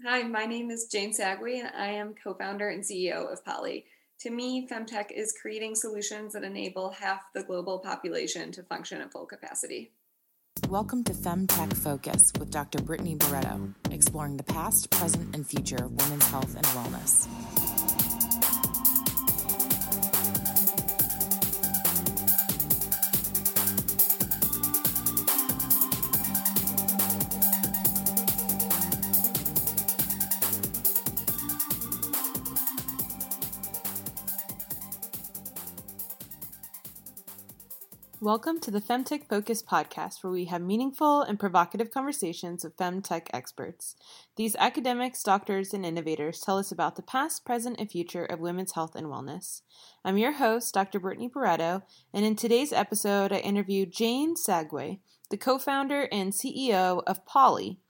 Hi, my name is Jane Sagui, and I am co founder and CEO of Pollie. To me, Femtech is creating solutions that enable half the global population to function at full capacity. Welcome to Femtech Focus with Dr. Brittany Barreto, exploring the past, present, and future of women's health and wellness. Welcome to the Femtech Focus podcast, where we have meaningful and provocative conversations with femtech experts. These academics, doctors, and innovators tell us about the past, present, and future of women's health and wellness. I'm your host, Dr. Brittany Barreto, and in today's episode, I interview Jane Sagui, the co founder and CEO of Pollie,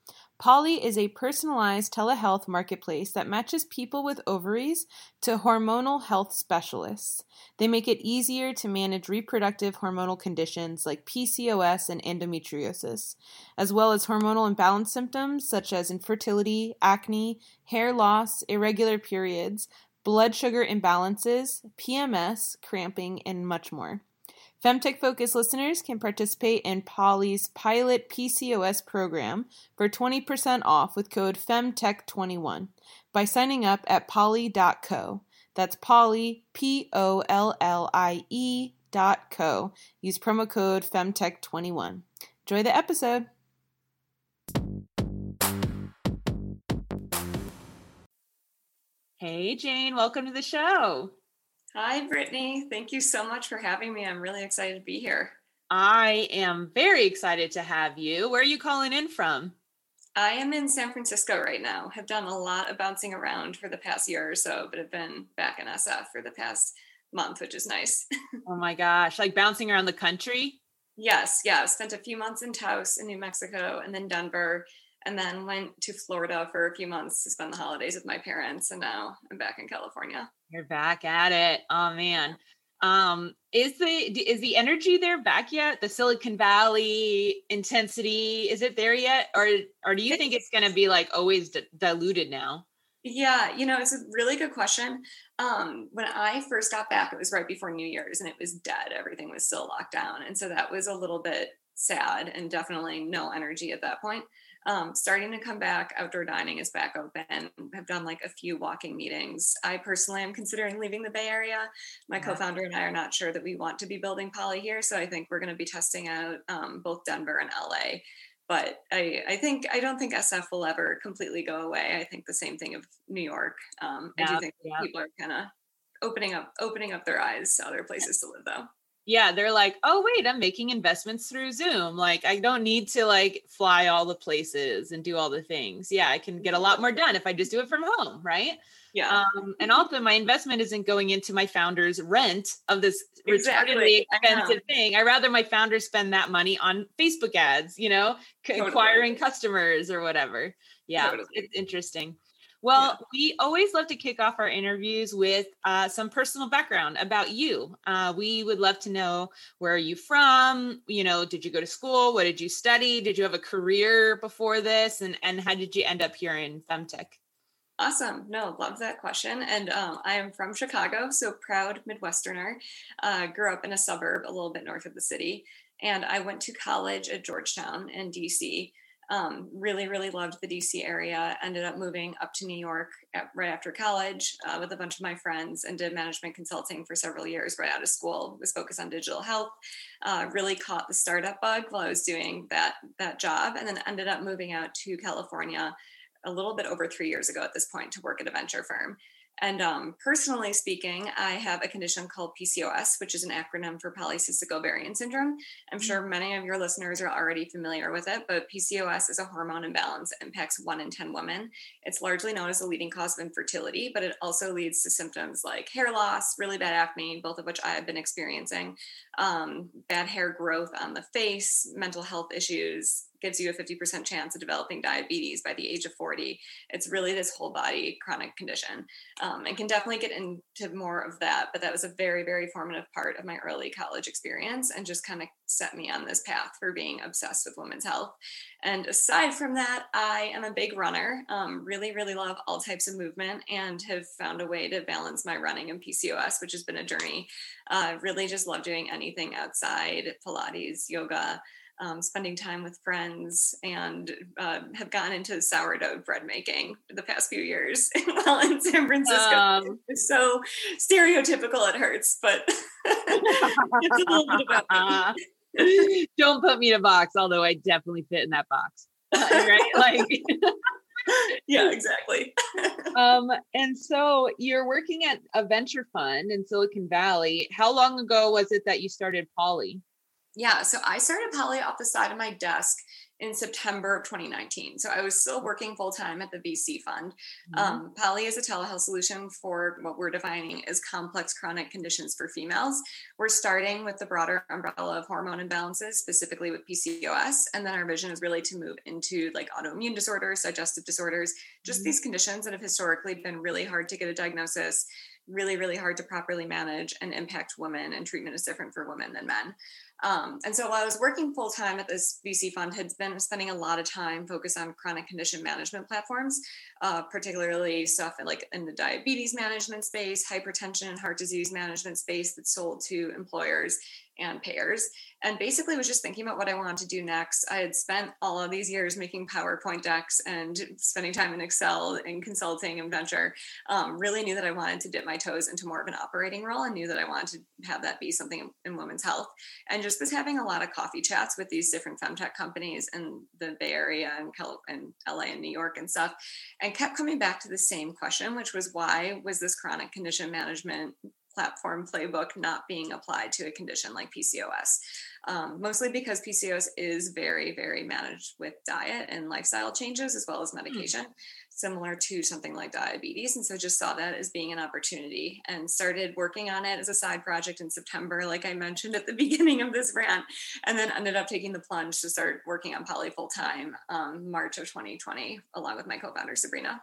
Pollie is a personalized telehealth marketplace that matches people with ovaries to hormonal health specialists. They make it easier to manage reproductive hormonal conditions like PCOS and endometriosis, as well as hormonal imbalance symptoms such as infertility, acne, hair loss, irregular periods, blood sugar imbalances, PMS, cramping, and much more. Femtech Focus listeners can participate in Pollie's pilot PCOS program for 20% off with code FEMTECH21 by signing up at pollie.co. That's Pollie, P O L L I E dot co. Use promo code FEMTECH21. Enjoy the episode. Hey, Jane, welcome to the show. Hi, Brittany. Thank you so much for having me. I'm really excited to be here. I am very excited to have you. Where are you calling in from? I am in San Francisco right now. Have done a lot of bouncing around for the past year or so, but have been back in SF for the past month, which is nice. oh my gosh, like bouncing around the country? Yes, yeah. Spent a few months in Taos in New Mexico and then Denver and then went to Florida for a few months to spend the holidays with my parents and now I'm back in California. You're back at it. Oh man. Um is the is the energy there back yet? The Silicon Valley intensity is it there yet or or do you think it's going to be like always d- diluted now? Yeah, you know, it's a really good question. Um, when I first got back, it was right before New Year's and it was dead. Everything was still locked down. And so that was a little bit sad and definitely no energy at that point um, starting to come back. Outdoor dining is back open. Have done like a few walking meetings. I personally am considering leaving the Bay Area. My yeah. co-founder and I are not sure that we want to be building Pollie here, so I think we're going to be testing out um, both Denver and LA. But I, I think I don't think SF will ever completely go away. I think the same thing of New York. Um, yeah, I do think yeah. people are kind of opening up opening up their eyes to other places to live though yeah they're like oh wait i'm making investments through zoom like i don't need to like fly all the places and do all the things. Yeah i can get a lot more done if i just do it from home right? Yeah. Um, and also my investment isn't going into my founder's rent of this exactly. expensive thing. I rather my founder spend that money on facebook ads you know totally. acquiring customers or whatever. Yeah totally. it's interesting well, yeah. we always love to kick off our interviews with uh, some personal background about you. Uh, we would love to know where are you from? You know, did you go to school? What did you study? Did you have a career before this? And and how did you end up here in femtech? Awesome. No, love that question. And um, I am from Chicago, so proud Midwesterner. Uh, grew up in a suburb a little bit north of the city. And I went to college at Georgetown in DC um, really, really loved the DC area. Ended up moving up to New York at, right after college uh, with a bunch of my friends and did management consulting for several years right out of school. Was focused on digital health. Uh, really caught the startup bug while I was doing that that job, and then ended up moving out to California a little bit over three years ago at this point to work at a venture firm. And um, personally speaking, I have a condition called PCOS, which is an acronym for polycystic ovarian syndrome. I'm mm. sure many of your listeners are already familiar with it, but PCOS is a hormone imbalance that impacts one in 10 women. It's largely known as the leading cause of infertility, but it also leads to symptoms like hair loss, really bad acne, both of which I have been experiencing, um, bad hair growth on the face, mental health issues, gives you a 50% chance of developing diabetes by the age of 40. It's really this whole body chronic condition. Um, and can definitely get into more of that, but that was a very, very formative part of my early college experience and just kind of set me on this path for being obsessed with women's health. And aside from that, I am a big runner, um, really, really love all types of movement and have found a way to balance my running and PCOS, which has been a journey. Uh, really just love doing anything outside Pilates, yoga. Um, spending time with friends and uh, have gotten into sourdough bread making the past few years while in San Francisco. Um, it's so stereotypical it hurts, but it's a little bit about me. Don't put me in a box, although I definitely fit in that box. right? Like yeah, exactly. um, and so you're working at a venture fund in Silicon Valley. How long ago was it that you started Pollie? Yeah, so I started Pollie off the side of my desk in September of 2019. So I was still working full time at the VC fund. Mm-hmm. Um, Pollie is a telehealth solution for what we're defining as complex chronic conditions for females. We're starting with the broader umbrella of hormone imbalances, specifically with PCOS. And then our vision is really to move into like autoimmune disorders, digestive disorders, just mm-hmm. these conditions that have historically been really hard to get a diagnosis really, really hard to properly manage and impact women, and treatment is different for women than men. Um, and so while I was working full time at this VC fund, had been spending a lot of time focused on chronic condition management platforms, uh, particularly stuff in, like in the diabetes management space, hypertension and heart disease management space that's sold to employers and payers and basically was just thinking about what I wanted to do next. I had spent all of these years making PowerPoint decks and spending time in Excel and consulting and venture. Um, really knew that I wanted to dip my toes into more of an operating role and knew that I wanted to have that be something in, women's health. And just was having a lot of coffee chats with these different femtech companies in the Bay Area and, Cal- and LA and New York and stuff, and kept coming back to the same question, which was why was this chronic condition management platform playbook not being applied to a condition like PCOS. Um, mostly because PCOS is very, very managed with diet and lifestyle changes as well as hmm. medication, mm. similar to something like diabetes. And so just saw that as being an opportunity and started working on it as a side project in September, like I mentioned at the beginning of this rant, and then ended up taking the plunge to start working on Pollie full time um, March of 2020, along with my co founder, Sabrina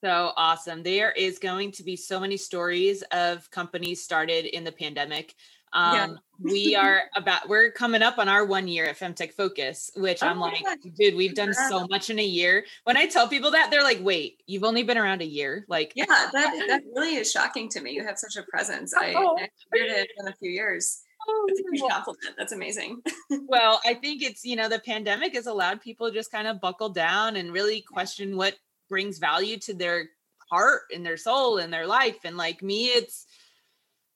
so awesome. There is going to be so many stories of companies started in the pandemic. Um, yeah. we are about we're coming up on our one year at Femtech Focus, which oh I'm like, God. dude, we've done so much in a year. When I tell people that, they're like, wait, you've only been around a year? Like, yeah, that that really is shocking to me. You have such a presence. I, oh. I it in a few years. That's a huge oh. compliment. That's amazing. well, I think it's, you know, the pandemic has allowed people to just kind of buckle down and really question what brings value to their heart and their soul and their life. And like me, it's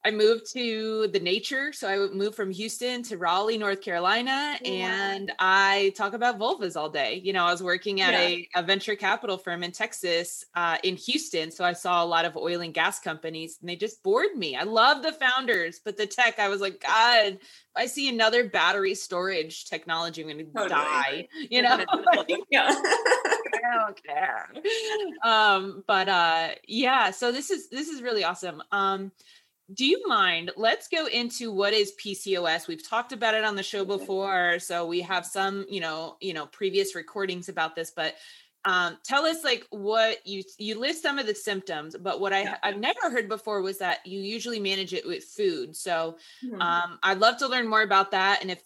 I moved to the nature. So I moved from Houston to Raleigh, North Carolina, and I talk about vulvas all day. You know, I was working at yeah. a, a, venture capital firm in Texas, uh, in Houston. So I saw a lot of oil and gas companies, and they just bored me. I love the founders, but the tech, I was like, God, I see another battery storage technology, I'm going to totally. die. You know, yeah. I don't care. Um, but uh, yeah, so this is this is really awesome. Um, do you mind let's go into what is pcos we've talked about it on the show before so we have some you know you know previous recordings about this but um, tell us like what you you list some of the symptoms but what i yeah. i've never heard before was that you usually manage it with food so mm-hmm. um, i'd love to learn more about that and if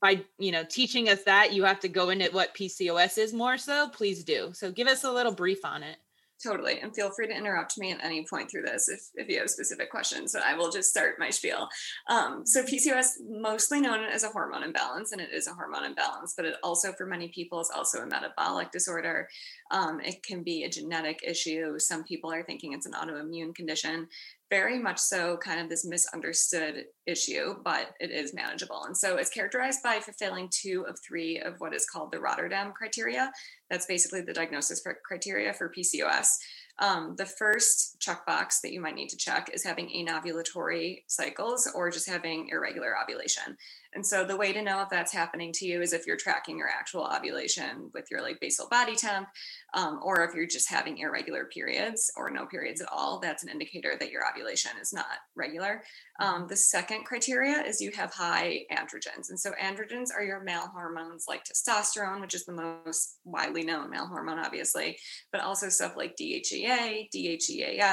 by you know teaching us that you have to go into what pcos is more so please do so give us a little brief on it Totally. And feel free to interrupt me at any point through this if, if you have specific questions. So I will just start my spiel. Um, so PCOS, mostly known as a hormone imbalance, and it is a hormone imbalance, but it also for many people is also a metabolic disorder. Um, it can be a genetic issue. Some people are thinking it's an autoimmune condition very much so kind of this misunderstood issue, but it is manageable. And so it's characterized by fulfilling two of three of what is called the Rotterdam criteria. That's basically the diagnosis criteria for PCOS. Um, the first checkbox that you might need to check is having anovulatory cycles or just having irregular ovulation. And so the way to know if that's happening to you is if you're tracking your actual ovulation with your like basal body temp, um, or if you're just having irregular periods or no periods at all, that's an indicator that your ovulation is not regular. Um, the second criteria is you have high androgens. And so androgens are your male hormones like testosterone, which is the most widely known male hormone, obviously, but also stuff like DHEA, DHEAS.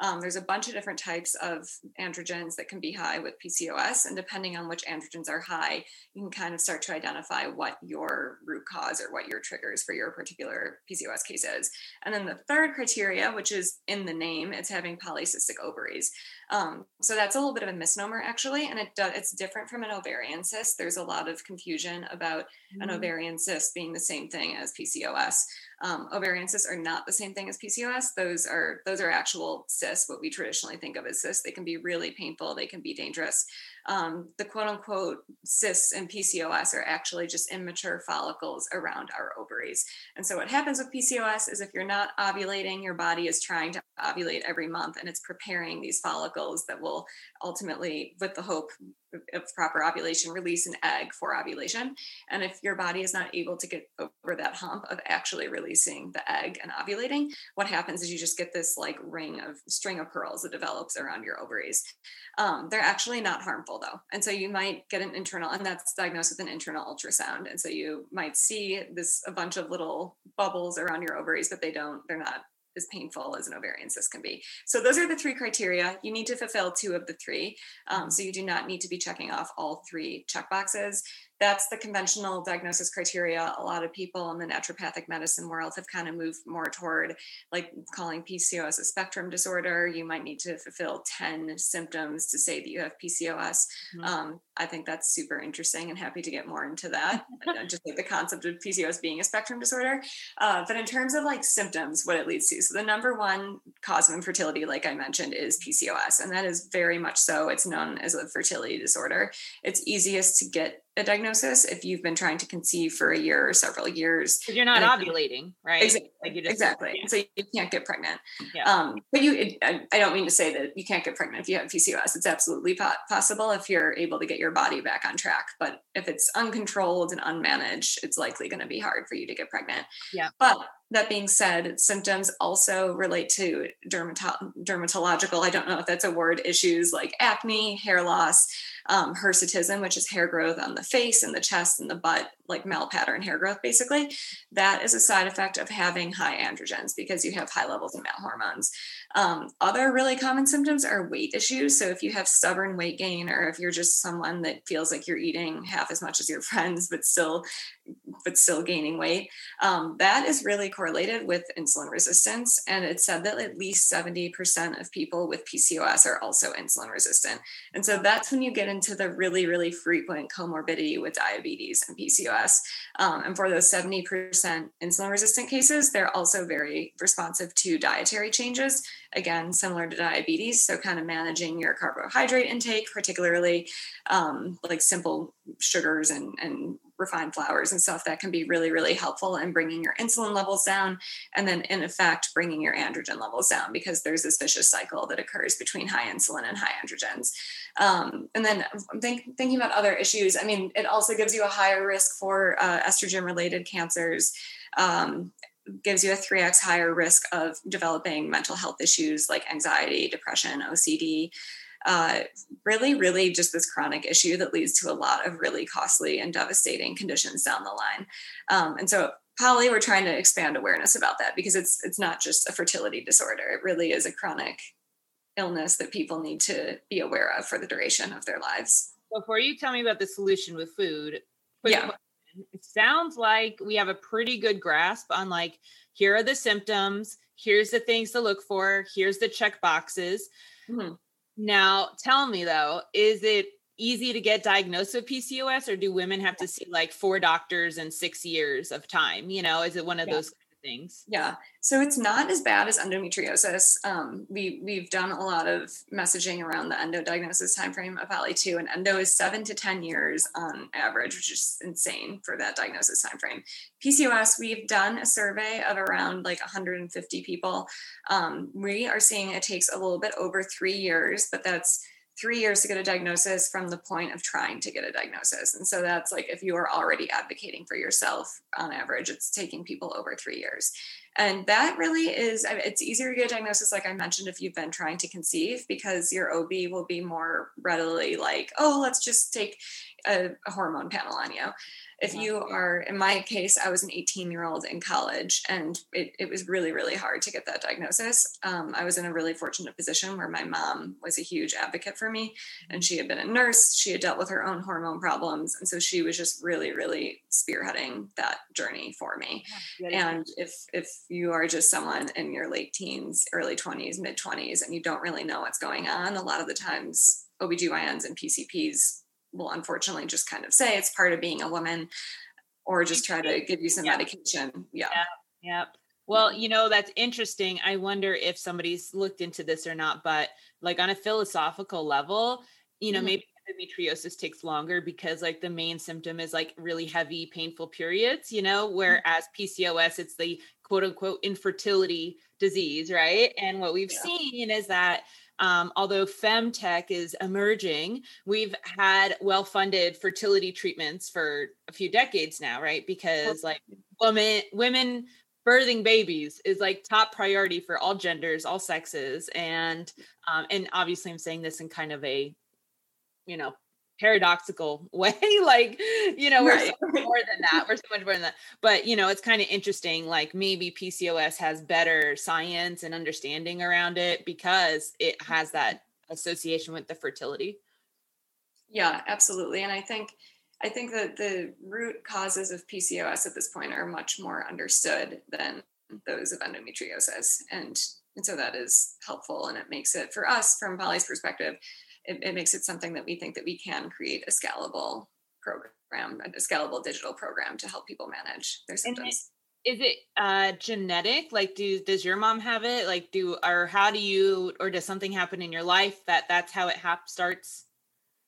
Um, there's a bunch of different types of androgens that can be high with PCOS. And depending on which androgens are high, you can kind of start to identify what your root cause or what your triggers for your particular PCOS case is. And then the third criteria, which is in the name, it's having polycystic ovaries. Um, so that's a little bit of a misnomer, actually, and it does, it's different from an ovarian cyst. There's a lot of confusion about mm-hmm. an ovarian cyst being the same thing as PCOS. Um, ovarian cysts are not the same thing as PCOS. Those are those are actual cysts, what we traditionally think of as cysts. They can be really painful. They can be dangerous um, the quote unquote cysts and PCOS are actually just immature follicles around our ovaries. And so, what happens with PCOS is if you're not ovulating, your body is trying to ovulate every month and it's preparing these follicles that will ultimately, with the hope of proper ovulation, release an egg for ovulation. And if your body is not able to get over that hump of actually releasing the egg and ovulating, what happens is you just get this like ring of string of pearls that develops around your ovaries. Um, they're actually not harmful though. And so you might get an internal, and that's diagnosed with an internal ultrasound. And so you might see this a bunch of little bubbles around your ovaries, but they don't, they're not as painful as an ovarian cyst can be. So those are the three criteria. You need to fulfill two of the three. Um, so you do not need to be checking off all three check boxes that's the conventional diagnosis criteria. A lot of people in the naturopathic medicine world have kind of moved more toward like calling PCOS a spectrum disorder. You might need to fulfill 10 symptoms to say that you have PCOS. Mm-hmm. Um, I think that's super interesting and happy to get more into that. just like the concept of PCOS being a spectrum disorder. Uh, but in terms of like symptoms, what it leads to. So the number one cause of infertility, like I mentioned, is PCOS. And that is very much so. It's known as a fertility disorder. It's easiest to get a diagnosis if you've been trying to conceive for a year or several years. Because you're not ovulating, right? Exactly. Like just, exactly. Yeah. So you can't get pregnant. Yeah. Um, but you, it, I, I, don't mean to say that you can't get pregnant if you have PCOS. It's absolutely po- possible if you're able to get your body back on track. But if it's uncontrolled and unmanaged, it's likely going to be hard for you to get pregnant. Yeah. But that being said, symptoms also relate to dermato- dermatological, I don't know if that's a word, issues like acne, hair loss, um, hirsutism, which is hair growth on the face and the chest and the butt, like male pattern hair growth, basically. That is a side effect of having high androgens because you have high levels of male hormones. Um, other really common symptoms are weight issues. So if you have stubborn weight gain, or if you're just someone that feels like you're eating half as much as your friends, but still, but still gaining weight, um, that is really correlated with insulin resistance. And it's said that at least 70% of people with PCOS are also insulin resistant. And so that's when you get into the really, really frequent comorbidity with diabetes and PCOS. Um, and for those 70% insulin resistant cases, they're also very responsive to dietary changes again similar to diabetes so kind of managing your carbohydrate intake particularly um, like simple sugars and, and refined flours and stuff that can be really really helpful in bringing your insulin levels down and then in effect bringing your androgen levels down because there's this vicious cycle that occurs between high insulin and high androgens um, and then think, thinking about other issues i mean it also gives you a higher risk for uh, estrogen related cancers um, gives you a 3x higher risk of developing mental health issues like anxiety, depression, OCD. Uh, really, really just this chronic issue that leads to a lot of really costly and devastating conditions down the line. Um, and so, Pollie, we're trying to expand awareness about that because it's it's not just a fertility disorder; it really is a chronic illness that people need to be aware of for the duration of their lives. Before you tell me about the solution with food, yeah it sounds like we have a pretty good grasp on like here are the symptoms here's the things to look for here's the check boxes mm-hmm. Now tell me though is it easy to get diagnosed with pcos or do women have to see like four doctors in six years of time you know is it one of yeah. those things. Yeah. So it's not as bad as endometriosis. Um, we we've done a lot of messaging around the endo diagnosis timeframe of Ali too, and endo is seven to ten years on average, which is insane for that diagnosis timeframe. PCOS, we've done a survey of around like 150 people. Um, we are seeing it takes a little bit over three years, but that's three years to get a diagnosis from the point of trying to get a diagnosis. And so that's like if you are already advocating for yourself, on average, it's taking people over three years. And that really is, it's easier to get a diagnosis, like I mentioned, if you've been trying to conceive, because your OB will be more readily like, oh, let's just take a, hormone panel on you if you are in my case i was an 18 year old in college and it, it was really really hard to get that diagnosis. Um, i was in a really fortunate position where my mom was a huge advocate for me and she had been a nurse. She had dealt with her own hormone problems and so she was just really really spearheading that journey for me. And if if you are just someone in your late teens early 20s mid 20s and you don't really know what's going on a lot of the times OBGYNs and PCPs will unfortunately just kind of say it's part of being a woman or just try to give you some yep. medication. Yeah. Yep. yep. Well, you know, that's interesting. I wonder if somebody's looked into this or not, but like on a philosophical level, you know, mm-hmm. maybe endometriosis takes longer because like the main symptom is like really heavy, painful periods, you know, mm-hmm. whereas PCOS, it's the quote unquote infertility disease, right? And what we've yeah. seen is that um, although femtech is emerging, we've had well-funded fertility treatments for a few decades now, right? Because like women, women birthing babies is like top priority for all genders, all sexes, and um, and obviously I'm saying this in kind of a, you know, paradoxical way like you know we're right. so more than that we're so much more than that. But you know it's kind of interesting like maybe pcos has better science and understanding around it because it has that mm-hmm. association with the fertility. Yeah absolutely and i think i think that the root causes of pcos at this point are much more understood than those of endometriosis and and so that is helpful and it makes it for us from Pollie's perspective it, it makes it something that we think that we can create a scalable program, a scalable digital program to help people manage their symptoms. Is it uh, genetic? Like, do does your mom have it? Like, do or how do you or does something happen in your life that that's how it hap- starts?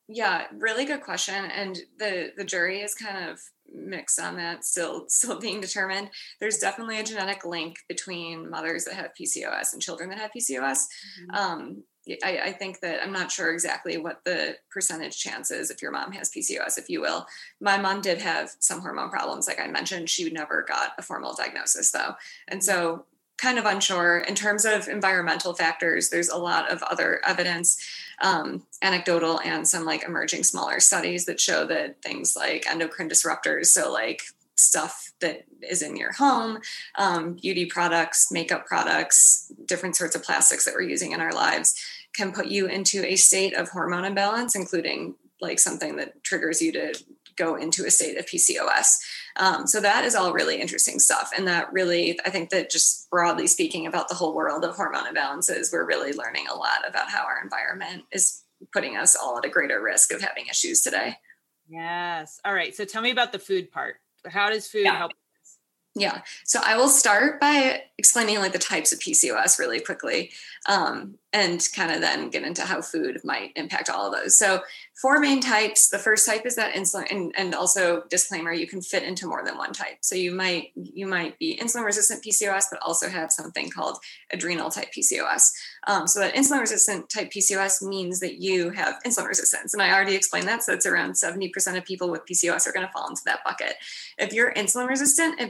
Yeah, really good question. And the the jury is kind of mixed on that, still still being determined. There's definitely a genetic link between mothers that have PCOS and children that have PCOS. Mm-hmm. Um, I, I, think that I'm not sure exactly what the percentage chance is if your mom has PCOS, if you will. My mom did have some hormone problems, like I mentioned. She never got a formal diagnosis though. And so, kind of unsure. In terms of environmental factors, there's a lot of other evidence, um, anecdotal and some like emerging smaller studies that show that things like endocrine disruptors, so like stuff that is in your home, um, beauty products, makeup products, different sorts of plastics that we're using in our lives can put you into a state of hormone imbalance, including like something that triggers you to go into a state of PCOS. Um, so that is all really interesting stuff. And that really, I think that just broadly speaking about the whole world of hormone imbalances, we're really learning a lot about how our environment is putting us all at a greater risk of having issues today. Yes. All right. So tell me about the food part. How does food yeah. help? Yeah. So I will start by explaining like the types of PCOS really quickly um, and kind of then get into how food might impact all of those. So four main types. The first type is that insulin, and, and also disclaimer, you can fit into more than one type. So you might you might be insulin resistant PCOS, but also have something called adrenal type PCOS. Um, so that insulin resistant type PCOS means that you have insulin resistance, and I already explained that. So it's around seventy percent of people with PCOS are going to fall into that bucket. If you're insulin resistant,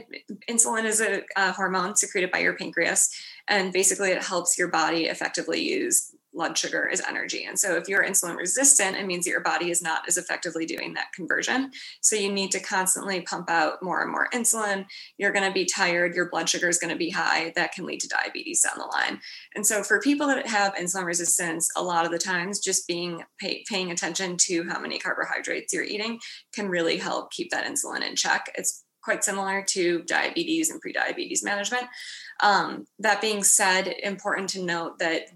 insulin is a, a hormone secreted by your pancreas, and basically it helps your body effectively use blood sugar as energy. And so if you're insulin resistant, it means that your body is not as effectively doing that conversion. So you need to constantly pump out more and more insulin. You're going to be tired, your blood sugar is going to be high. That can lead to diabetes down the line. And so for people that have insulin resistance, a lot of the times just being pay, paying attention to how many carbohydrates you're eating can really help keep that insulin in check. It's quite similar to diabetes and prediabetes management. Um, that being said, important to note that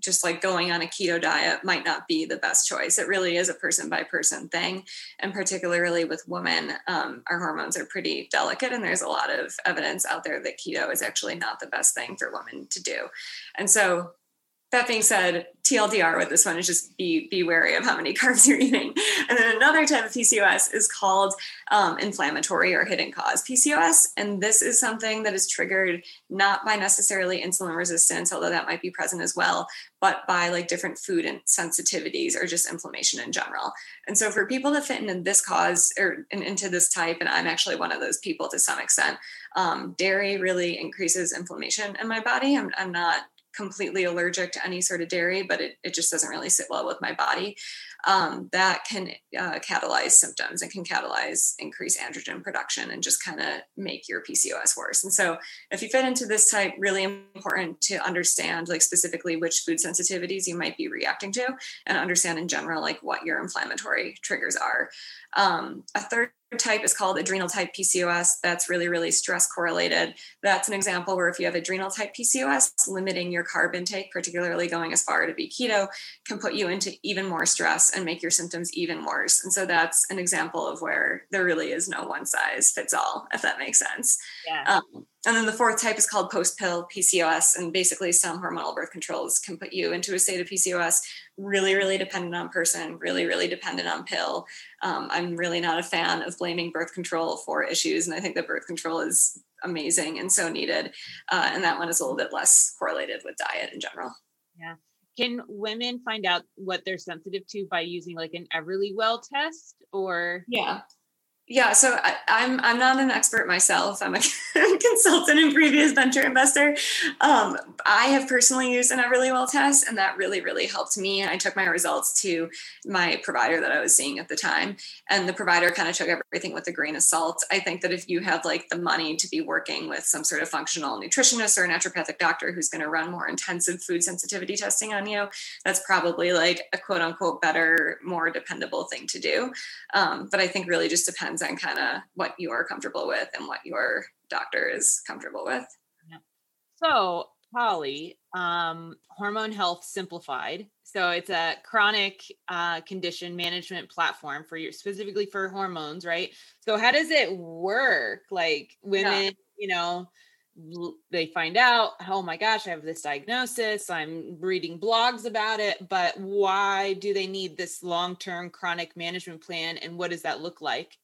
just like going on a keto diet might not be the best choice. It really is a person by person thing. And particularly with women, um, our hormones are pretty delicate, and there's a lot of evidence out there that keto is actually not the best thing for women to do. And so that being said, TLDR with this one is just be be wary of how many carbs you're eating. And then another type of PCOS is called um, inflammatory or hidden cause PCOS, and this is something that is triggered not by necessarily insulin resistance, although that might be present as well, but by like different food and sensitivities or just inflammation in general. And so for people that fit into this cause or in, into this type, and I'm actually one of those people to some extent, um, dairy really increases inflammation in my body. I'm, I'm not completely allergic to any sort of dairy, but it, it just doesn't really sit well with my body. Um, that can uh, catalyze symptoms and can catalyze increased androgen production and just kind of make your PCOS worse. And so, if you fit into this type, really important to understand, like specifically which food sensitivities you might be reacting to, and understand in general, like what your inflammatory triggers are. Um, a third type is called adrenal type PCOS. That's really, really stress correlated. That's an example where if you have adrenal type PCOS, limiting your carb intake, particularly going as far to be keto, can put you into even more stress and make your symptoms even worse. And so that's an example of where there really is no one size fits all, if that makes sense. Yeah. Um, and then the fourth type is called post pill PCOS. And basically, some hormonal birth controls can put you into a state of PCOS, really, really dependent on person, really, really dependent on pill. Um, I'm really not a fan of blaming birth control for issues. And I think that birth control is amazing and so needed. Uh, and that one is a little bit less correlated with diet in general. Yeah. Can women find out what they're sensitive to by using like an Everlywell test or? Yeah. Yeah, so I, am I'm, I'm not an expert myself. I'm a consultant and previous venture investor. Um, I have personally used an Everlywell test, and that really really helped me. I took my results to my provider that I was seeing at the time, and the provider kind of took everything with a grain of salt. I think that if you have like the money to be working with some sort of functional nutritionist or a naturopathic doctor who's going to run more intensive food sensitivity testing on you, that's probably like a quote unquote better, more dependable thing to do. Um, but I think really just depends depends on kind of what you are comfortable with and what your doctor is comfortable with. So, Pollie, um, Hormone Health Simplified. So it's a chronic uh, condition management platform for your specifically for hormones, right? So how does it work? Like women, yeah. you know, they find out, oh my gosh, I have this diagnosis. I'm reading blogs about it, but why do they need this long term chronic management plan? And what does that look like?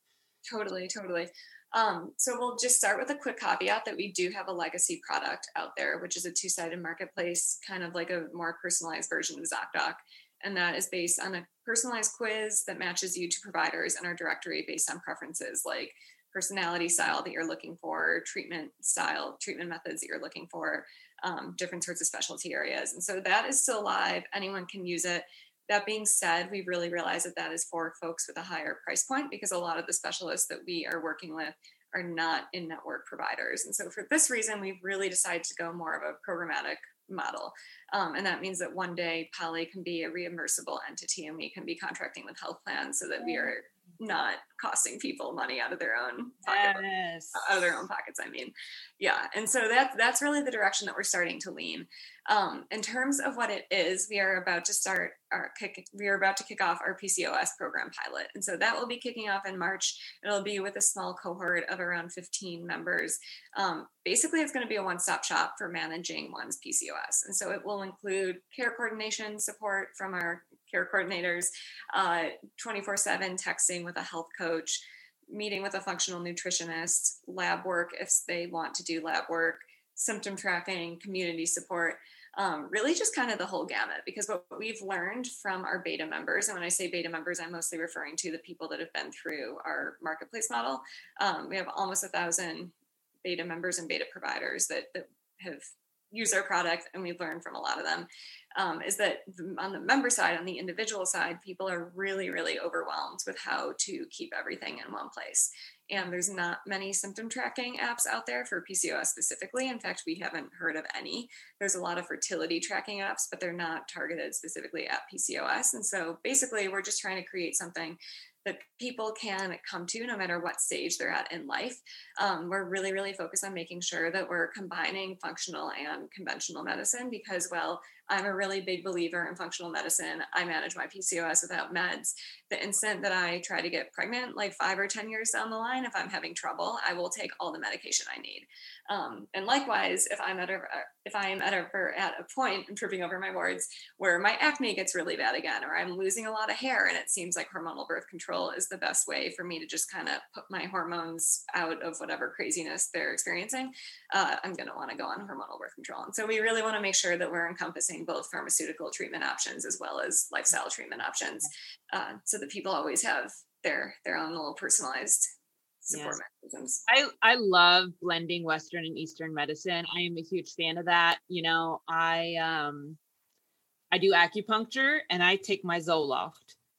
Totally, totally. Um, so we'll just start with a quick caveat that we do have a legacy product out there, which is a two-sided marketplace, kind of like a more personalized version of ZocDoc. And that is based on a personalized quiz that matches you to providers in our directory based on preferences like personality style that you're looking for, treatment style, treatment methods that you're looking for, um, different sorts of specialty areas. And so that is still live. Anyone can use it. That being said, we really realize that that is for folks with a higher price point because a lot of the specialists that we are working with are not in network providers. And so for this reason, we've really decided to go more of a programmatic model. Um, and that means that one day Pollie can be a reimbursable entity and we can be contracting with health plans so that we are not costing people money out of their own pocket, yes. out of their own pockets. I mean, yeah. And so that's that's really the direction that we're starting to lean. Um, in terms of what it is, we are about to start our kick. We are about to kick off our PCOS program pilot, and so that will be kicking off in March. It'll be with a small cohort of around 15 members. Um, basically, it's going to be a one-stop shop for managing one's PCOS, and so it will include care coordination support from our care coordinators, 24 uh, 7 texting with a health coach, meeting with a functional nutritionist, lab work if they want to do lab work, symptom tracking, community support. Um, really just kind of the whole gamut because what we've learned from our beta members and when i say beta members i'm mostly referring to the people that have been through our marketplace model um, we have almost a thousand beta members and beta providers that, that have used our product and we've learned from a lot of them um, is that on the member side, on the individual side, people are really, really overwhelmed with how to keep everything in one place. And there's not many symptom tracking apps out there for PCOS specifically. In fact, we haven't heard of any. There's a lot of fertility tracking apps, but they're not targeted specifically at PCOS. And so basically, we're just trying to create something that people can come to no matter what stage they're at in life. Um, we're really, really focused on making sure that we're combining functional and conventional medicine because, well, I'm a really big believer in functional medicine. I manage my PCOS without meds. The instant that I try to get pregnant, like five or 10 years down the line, if I'm having trouble, I will take all the medication I need. Um, and likewise, if I'm at a, if I am at a, at a point, I'm tripping over my words, where my acne gets really bad again, or I'm losing a lot of hair and it seems like hormonal birth control is the best way for me to just kind of put my hormones out of whatever craziness they're experiencing, uh, I'm going to want to go on hormonal birth control. And so we really want to make sure that we're encompassing both pharmaceutical treatment options as well as lifestyle treatment options, uh, so that people always have their their own little personalized support yes. mechanisms. I I love blending Western and Eastern medicine. I am a huge fan of that. You know, I um I do acupuncture and I take my Zoloft.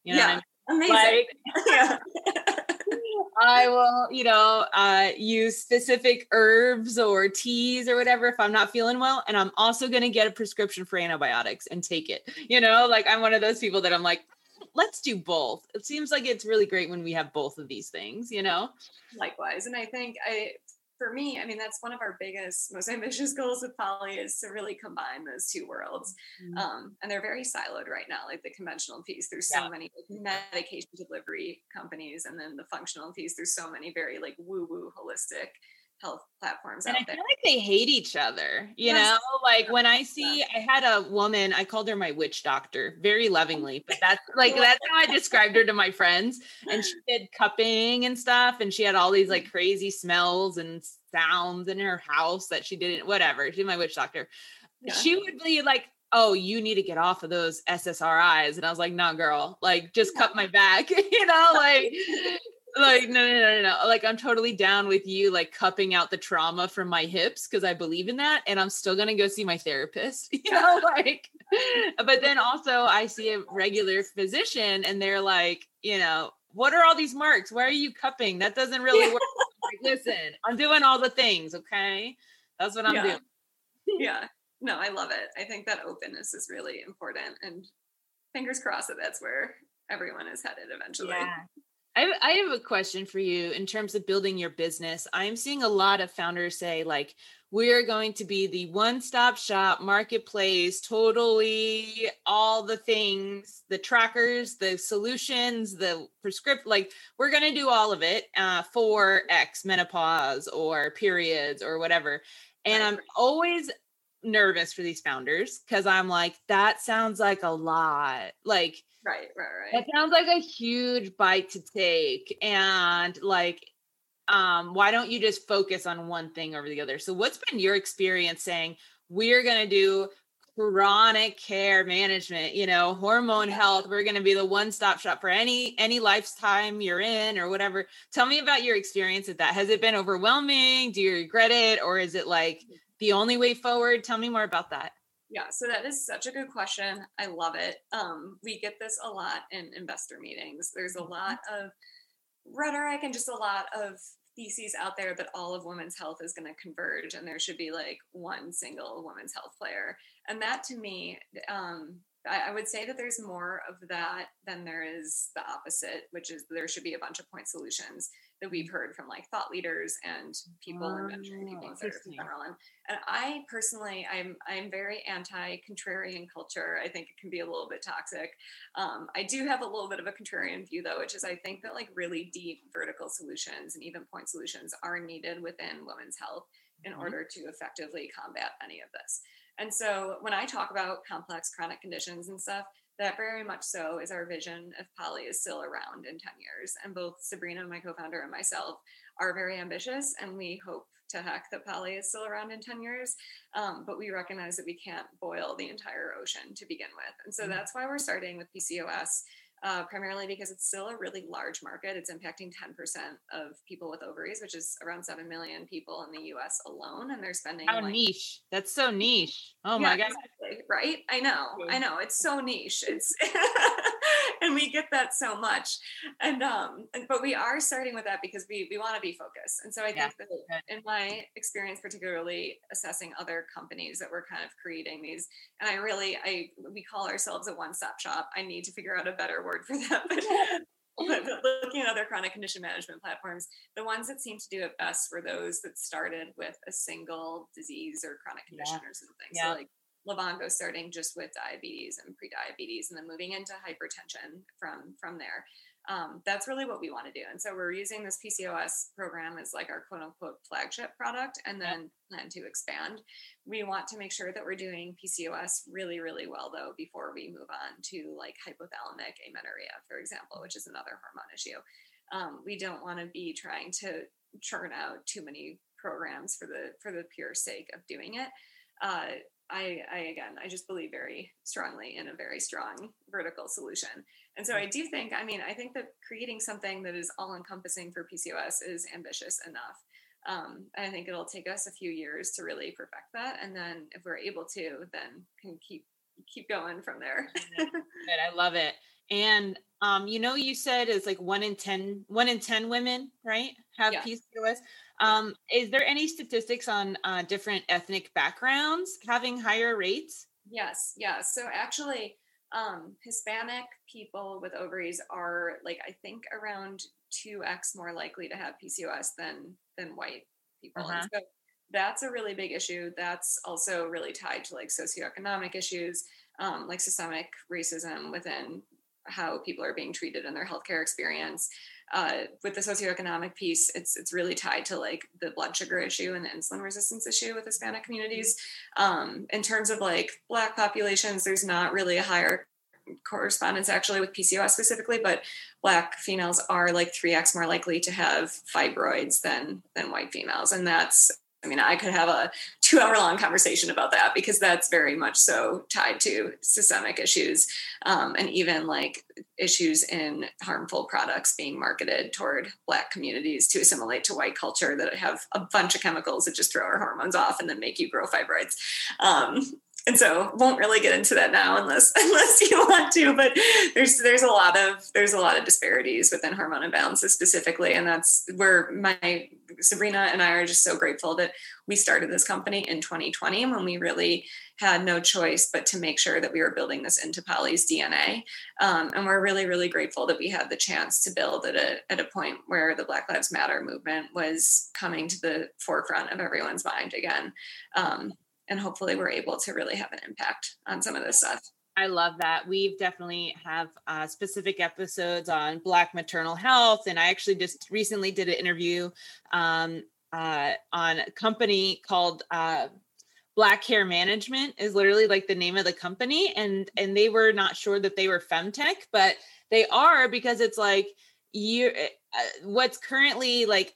You know yeah, I mean? amazing. Like, yeah. I will, you know, uh, use specific herbs or teas or whatever if I'm not feeling well. And I'm also going to get a prescription for antibiotics and take it. You know, like I'm one of those people that I'm like, let's do both. It seems like it's really great when we have both of these things, you know? Likewise. And I think I, for me, I mean, that's one of our biggest, most ambitious goals with Pollie is to really combine those two worlds. Mm-hmm. Um, and they're very siloed right now, like the conventional piece. There's so yeah. many medication delivery companies, and then the functional piece. There's so many very like woo woo holistic health platforms and I feel like they hate each other, you yes. know? Like when I see I had a woman, I called her my witch doctor very oh. lovingly, but that's like that's how I described her to my friends. And she did cupping and stuff, and she had all these mm. like crazy smells and sounds in her house that she didn't, whatever. She's my witch doctor. Yeah. She would be like, oh, you need to get off of those SSRIs. And I was like, no, girl, like just cut my back, you know, like like no, no no no no. Like i'm totally down with you like cupping out the trauma from my hips because i believe in that and i'm still gonna go see my therapist you know like but then also i see a regular physician and they're like you know what are all these marks? Why are you cupping? That doesn't really work. Like, listen i'm doing all the things okay? That's what i'm yeah. doing. Yeah. No i love it. I think that openness is really important and fingers crossed that that's where everyone is headed eventually. Yeah I, I have a question for you in terms of building your business. I'm seeing a lot of founders say, like, we're going to be the one stop shop marketplace, totally all the things, the trackers, the solutions, the prescript, like, we're going to do all of it uh, for X menopause or periods or whatever. And I'm always nervous for these founders because I'm like, that sounds like a lot. Like, Right, right, right. That sounds like a huge bite to take. And like, um, why don't you just focus on one thing over the other? So, what's been your experience saying we're going to do chronic care management, you know, hormone health? We're going to be the one stop shop for any any lifetime you're in or whatever. Tell me about your experience with that. Has it been overwhelming? Do you regret it, or is it like the only way forward? Tell me more about that. Yeah, so that is such a good question. I love it. Um, we get this a lot in investor meetings. There's a lot mm-hmm. of rhetoric and just a lot of theses out there that all of women's health is going to converge and there should be like one single women's health player. And that to me, um, I, I would say that there's more of that than there is the opposite, which is there should be a bunch of point solutions that we've heard from like thought leaders and people oh, and venture people in general. And, and I personally, I'm I'm very anti-contrarian culture. I think it can be a little bit toxic. Um, I do have a little bit of a contrarian view though, which is I think that like really deep vertical solutions and even point solutions are needed within women's health in mm-hmm. order to effectively combat any of this. And so when I talk about complex chronic conditions and stuff, that very much so is our vision if pollie is still around in 10 years. And both sabrina my co-founder and myself are very ambitious and we hope to heck that pollie is still around in 10 years. Um, but we recognize that we can't boil the entire ocean to begin with. And so mm-hmm. that's why we're starting with pcos uh, primarily because it's still a really large market. It's impacting 10% of people with ovaries, which is around 7 million people in the US alone. And they're spending. How like, niche. That's so niche. Oh yeah, my God. Exactly, right? I know. I know. It's so niche. It's, and we get that so much. And, um, and, but we are starting with that because we, we want to be focused. And so I think that in my experience, particularly assessing other companies that were kind of creating these, and I really, I, we call ourselves a one stop shop. I need to figure out a better word for that. But but looking at other chronic condition management platforms, the ones that seem to do it best were those that started with a single disease or chronic condition yeah. or something. Yeah. So like Livongo starting just with diabetes and pre-diabetes and then moving into hypertension from from there um, that's really what we want to do. And so we're using this PCOS program as like our quote unquote flagship product and then plan to expand. We want to make sure that we're doing PCOS really, really well though before we move on to like hypothalamic amenorrhea, for example, which is another hormone issue. Um, we don't want to be trying to churn out too many programs for the for the pure sake of doing it. Uh, I, I again, I just believe very strongly in a very strong vertical solution. And so I do think, I mean, I think that creating something that is all encompassing for PCOS is ambitious enough. Um, I think it'll take us a few years to really perfect that. And then if we're able to, then can keep keep going from there. I love it. And um, you know, you said it's like one in 10, one in 10 women, right? Have yeah. PCOS. Um, is there any statistics on uh, different ethnic backgrounds having higher rates? Yes, yeah. So actually, um, Hispanic people with ovaries are like I think around two x more likely to have PCOS than than white people. Uh-huh. So that's a really big issue. That's also really tied to like socioeconomic issues, um, like systemic racism within how people are being treated in their healthcare experience uh, with the socioeconomic piece, it's it's really tied to like the blood sugar issue and the insulin resistance issue with Hispanic communities. Um, in terms of like Black populations, there's not really a higher correspondence actually with PCOS specifically, but Black females are like three x more likely to have fibroids than than white females, and that's I mean, I could have a two hour long conversation about that because that's very much so tied to systemic issues um, and even like issues in harmful products being marketed toward Black communities to assimilate to white culture that have a bunch of chemicals that just throw our hormones off and then make you grow fibroids. Um, and so won't really get into that now unless unless you want to but there's there's a lot of there's a lot of disparities within hormone imbalances specifically and that's where my sabrina and i are just so grateful that we started this company in 2020 when we really had no choice but to make sure that we were building this into Pollie's DNA. Um, and we're really, really grateful that we had the chance to build at a, at a point where the Black Lives Matter movement was coming to the forefront of everyone's mind again. Um, and hopefully we're able to really have an impact on some of this stuff. I love that. We've definitely have uh, specific episodes on Black maternal health, and I actually just recently did an interview um, uh, on a company called uh, Black Hair Management. Is literally like the name of the company, and and they were not sure that they were femtech, but they are because it's like you. Uh, what's currently like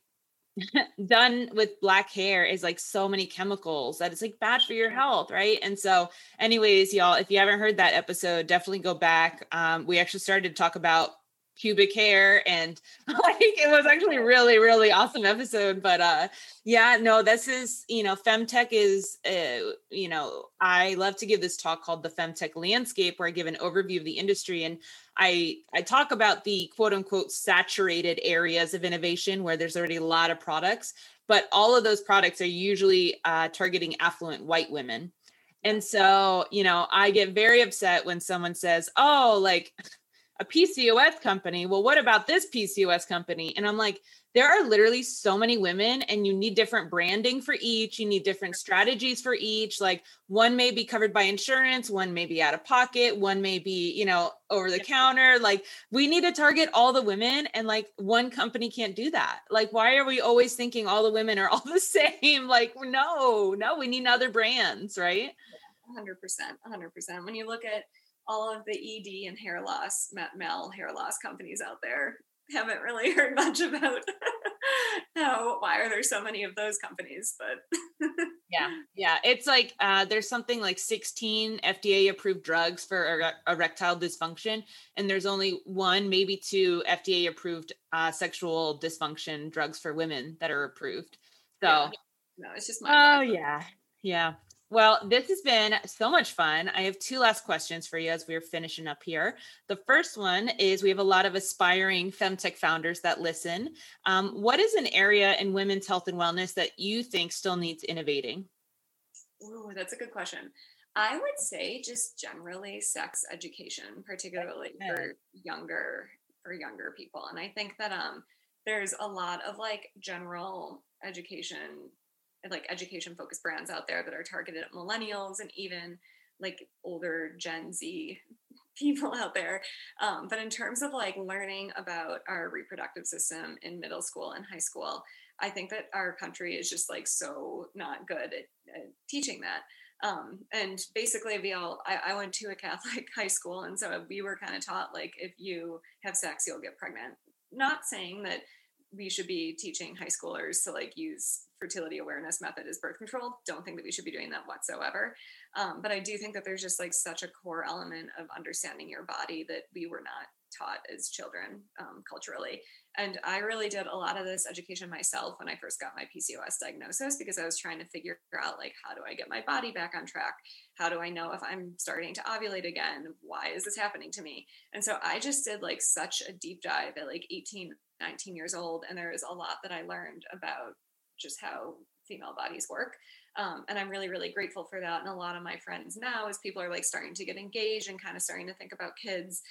done with black hair is like so many chemicals that it's like bad for your health right? And so anyways y'all if you haven't heard that episode definitely go back. Um, we actually started to talk about pubic hair and like it was actually really really awesome episode but uh yeah no this is you know femtech is uh, you know i love to give this talk called the femtech landscape where i give an overview of the industry and i i talk about the quote unquote saturated areas of innovation where there's already a lot of products but all of those products are usually uh, targeting affluent white women. And so you know i get very upset when someone says oh like a PCOS company. Well, what about this PCOS company? And I'm like, there are literally so many women, and you need different branding for each. You need different strategies for each. Like one may be covered by insurance, one may be out of pocket, one may be, you know, over the counter. Like we need to target all the women, and like one company can't do that. Like, why are we always thinking all the women are all the same? Like, no, no, we need other brands, right? 100%. 100%. When you look at all of the ED and hair loss, male hair loss companies out there haven't really heard much about how why are there so many of those companies but yeah yeah it's like uh, there's something like 16 fda approved drugs for er- erectile dysfunction and there's only one maybe two fda approved uh, sexual dysfunction drugs for women that are approved. So yeah. no it's just my oh yeah yeah well, this has been so much fun. I have two last questions for you as we're finishing up here. The first one is we have a lot of aspiring femtech founders that listen. Um, what is an area in women's health and wellness that you think still needs innovating? Oh, that's a good question. I would say just generally sex education, particularly for younger for younger people. And I think that um there's a lot of like general education like education focused brands out there that are targeted at millennials and even like older Gen Z people out there. Um, but in terms of like learning about our reproductive system in middle school and high school, I think that our country is just like so not good at, at teaching that. Um, and basically, we all, I, I went to a Catholic high school. And so we were kind of taught like, if you have sex, you'll get pregnant. Not saying that we should be teaching high schoolers to like use fertility awareness method as birth control. Don't think that we should be doing that whatsoever. Um, but I do think that there's just like such a core element of understanding your body that we were not taught as children um, culturally. And I really did a lot of this education myself when I first got my PCOS diagnosis because I was trying to figure out like how do I get my body back on track? How do I know if I'm starting to ovulate again? Why is this happening to me? And so I just did like such a deep dive at like 18, 19 years old. And there is a lot that I learned about just how female bodies work. Um, and I'm really, really grateful for that. And a lot of my friends now, as people are like starting to get engaged and kind of starting to think about kids,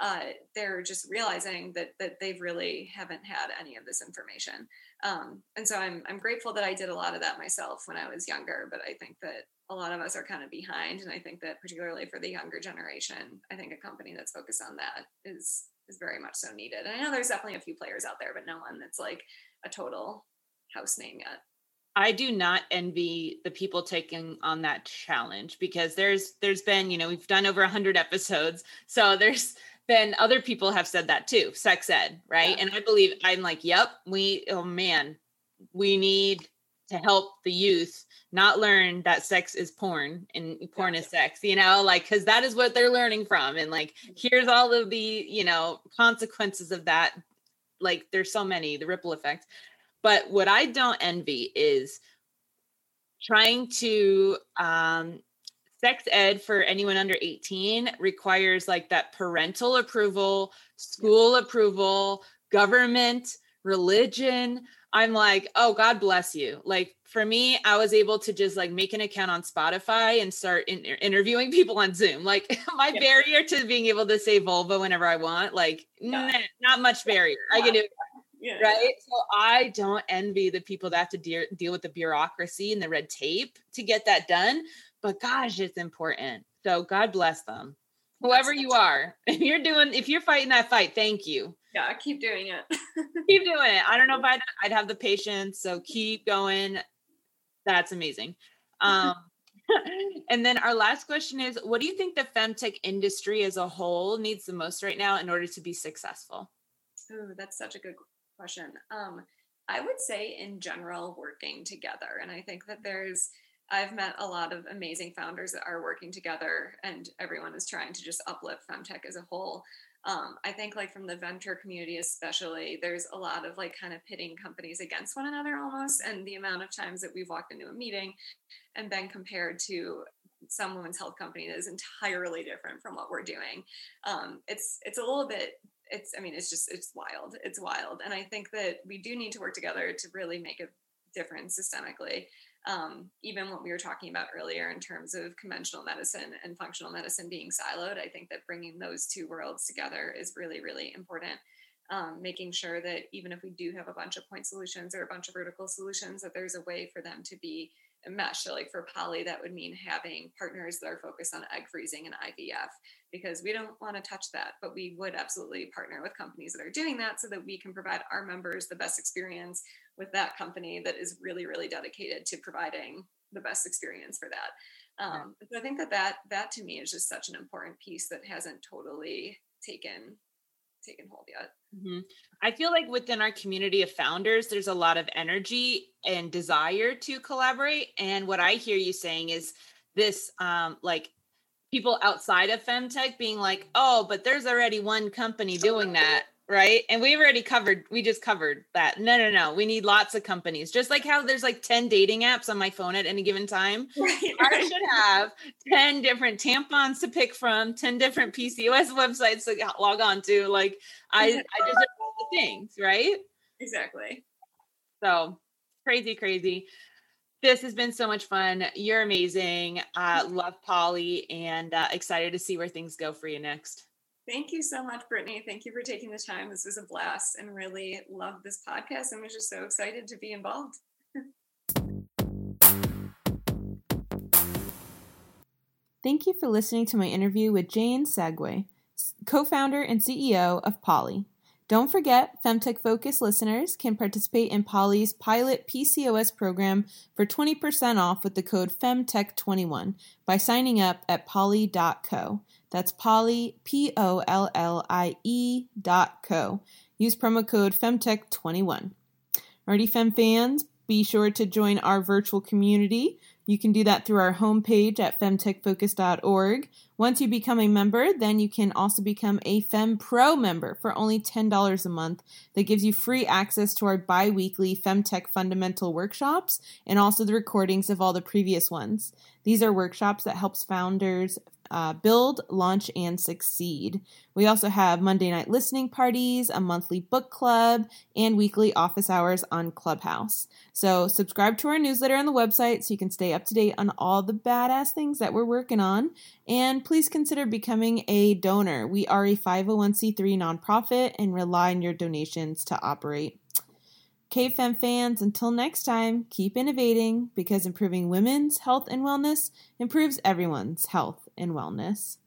uh, they're just realizing that that they've really haven't had any of this information. Um, and so I'm I'm grateful that I did a lot of that myself when I was younger. But I think that a lot of us are kind of behind, and I think that particularly for the younger generation, I think a company that's focused on that is is very much so needed. And I know there's definitely a few players out there, but no one that's like a total house name yet. I do not envy the people taking on that challenge because there's there's been, you know, we've done over 100 episodes. So there's been other people have said that too, sex ed, right? Yeah. And I believe I'm like, yep, we oh man, we need to help the youth not learn that sex is porn and porn yeah. is sex, you know, like cuz that is what they're learning from and like here's all of the, you know, consequences of that like there's so many the ripple effect but what I don't envy is trying to um, sex ed for anyone under 18 requires like that parental approval, school approval, government, religion. I'm like, oh, God bless you. Like for me, I was able to just like make an account on Spotify and start in- interviewing people on Zoom. Like my yeah. barrier to being able to say vulva whenever I want, like yeah. nah, not much barrier. I can do yeah. Right. So I don't envy the people that have to de- deal with the bureaucracy and the red tape to get that done. But gosh, it's important. So God bless them. Whoever you are, if you're doing, if you're fighting that fight, thank you. Yeah, keep doing it. keep doing it. I don't know if I'd, I'd have the patience. So keep going. That's amazing. Um, and then our last question is what do you think the femtech industry as a whole needs the most right now in order to be successful? Oh, that's such a good question. Um, I would say in general, working together. And I think that there's, I've met a lot of amazing founders that are working together, and everyone is trying to just uplift femtech as a whole. Um, I think, like from the venture community, especially, there's a lot of like kind of pitting companies against one another almost. And the amount of times that we've walked into a meeting and been compared to some women's health company that is entirely different from what we're doing. Um, it's it's a little bit it's i mean it's just it's wild it's wild. And i think that we do need to work together to really make a difference systemically. Um, even what we were talking about earlier in terms of conventional medicine and functional medicine being siloed i think that bringing those two worlds together is really really important. Um, making sure that even if we do have a bunch of point solutions or a bunch of vertical solutions that there's a way for them to be mesh. So, like for Pollie, that would mean having partners that are focused on egg freezing and IVF because we don't want to touch that, but we would absolutely partner with companies that are doing that so that we can provide our members the best experience with that company that is really, really dedicated to providing the best experience for that. Um, so I think that that that to me is just such an important piece that hasn't totally taken taken hold yet. Mm-hmm. I feel like within our community of founders, there's a lot of energy and desire to collaborate. And what I hear you saying is this um, like people outside of femtech being like, oh, but there's already one company doing that right? And we've already covered, we just covered that. No, no, no. We need lots of companies. Just like how there's like 10 dating apps on my phone at any given time. Right, I should have 10 different tampons to pick from, 10 different PCOS websites to log on to. Like I, I just all the things, right? Exactly. So crazy, crazy. This has been so much fun. You're amazing. Uh, love Pollie and uh, excited to see where things go for you next. Thank you so much, Brittany. Thank you for taking the time. This was a blast and really loved this podcast and was just so excited to be involved. Thank you for listening to my interview with Jane Sagui, co founder and CEO of Pollie. Don't forget, Femtech Focus listeners can participate in Pollie's pilot PCOS program for 20% off with the code FEMTECH21 by signing up at pollie.co. That's Pollie, P O L L I E dot co. Use promo code FEMTECH21. Already, Fem fans, be sure to join our virtual community. You can do that through our homepage at femtechfocus.org. Once you become a member, then you can also become a Fem Pro member for only $10 a month. That gives you free access to our bi weekly Femtech fundamental workshops and also the recordings of all the previous ones. These are workshops that helps founders uh, build, launch, and succeed. We also have Monday night listening parties, a monthly book club, and weekly office hours on Clubhouse. So, subscribe to our newsletter on the website so you can stay up to date on all the badass things that we're working on. And please consider becoming a donor. We are a 501c3 nonprofit and rely on your donations to operate. KFEM fans, until next time, keep innovating because improving women's health and wellness improves everyone's health and wellness.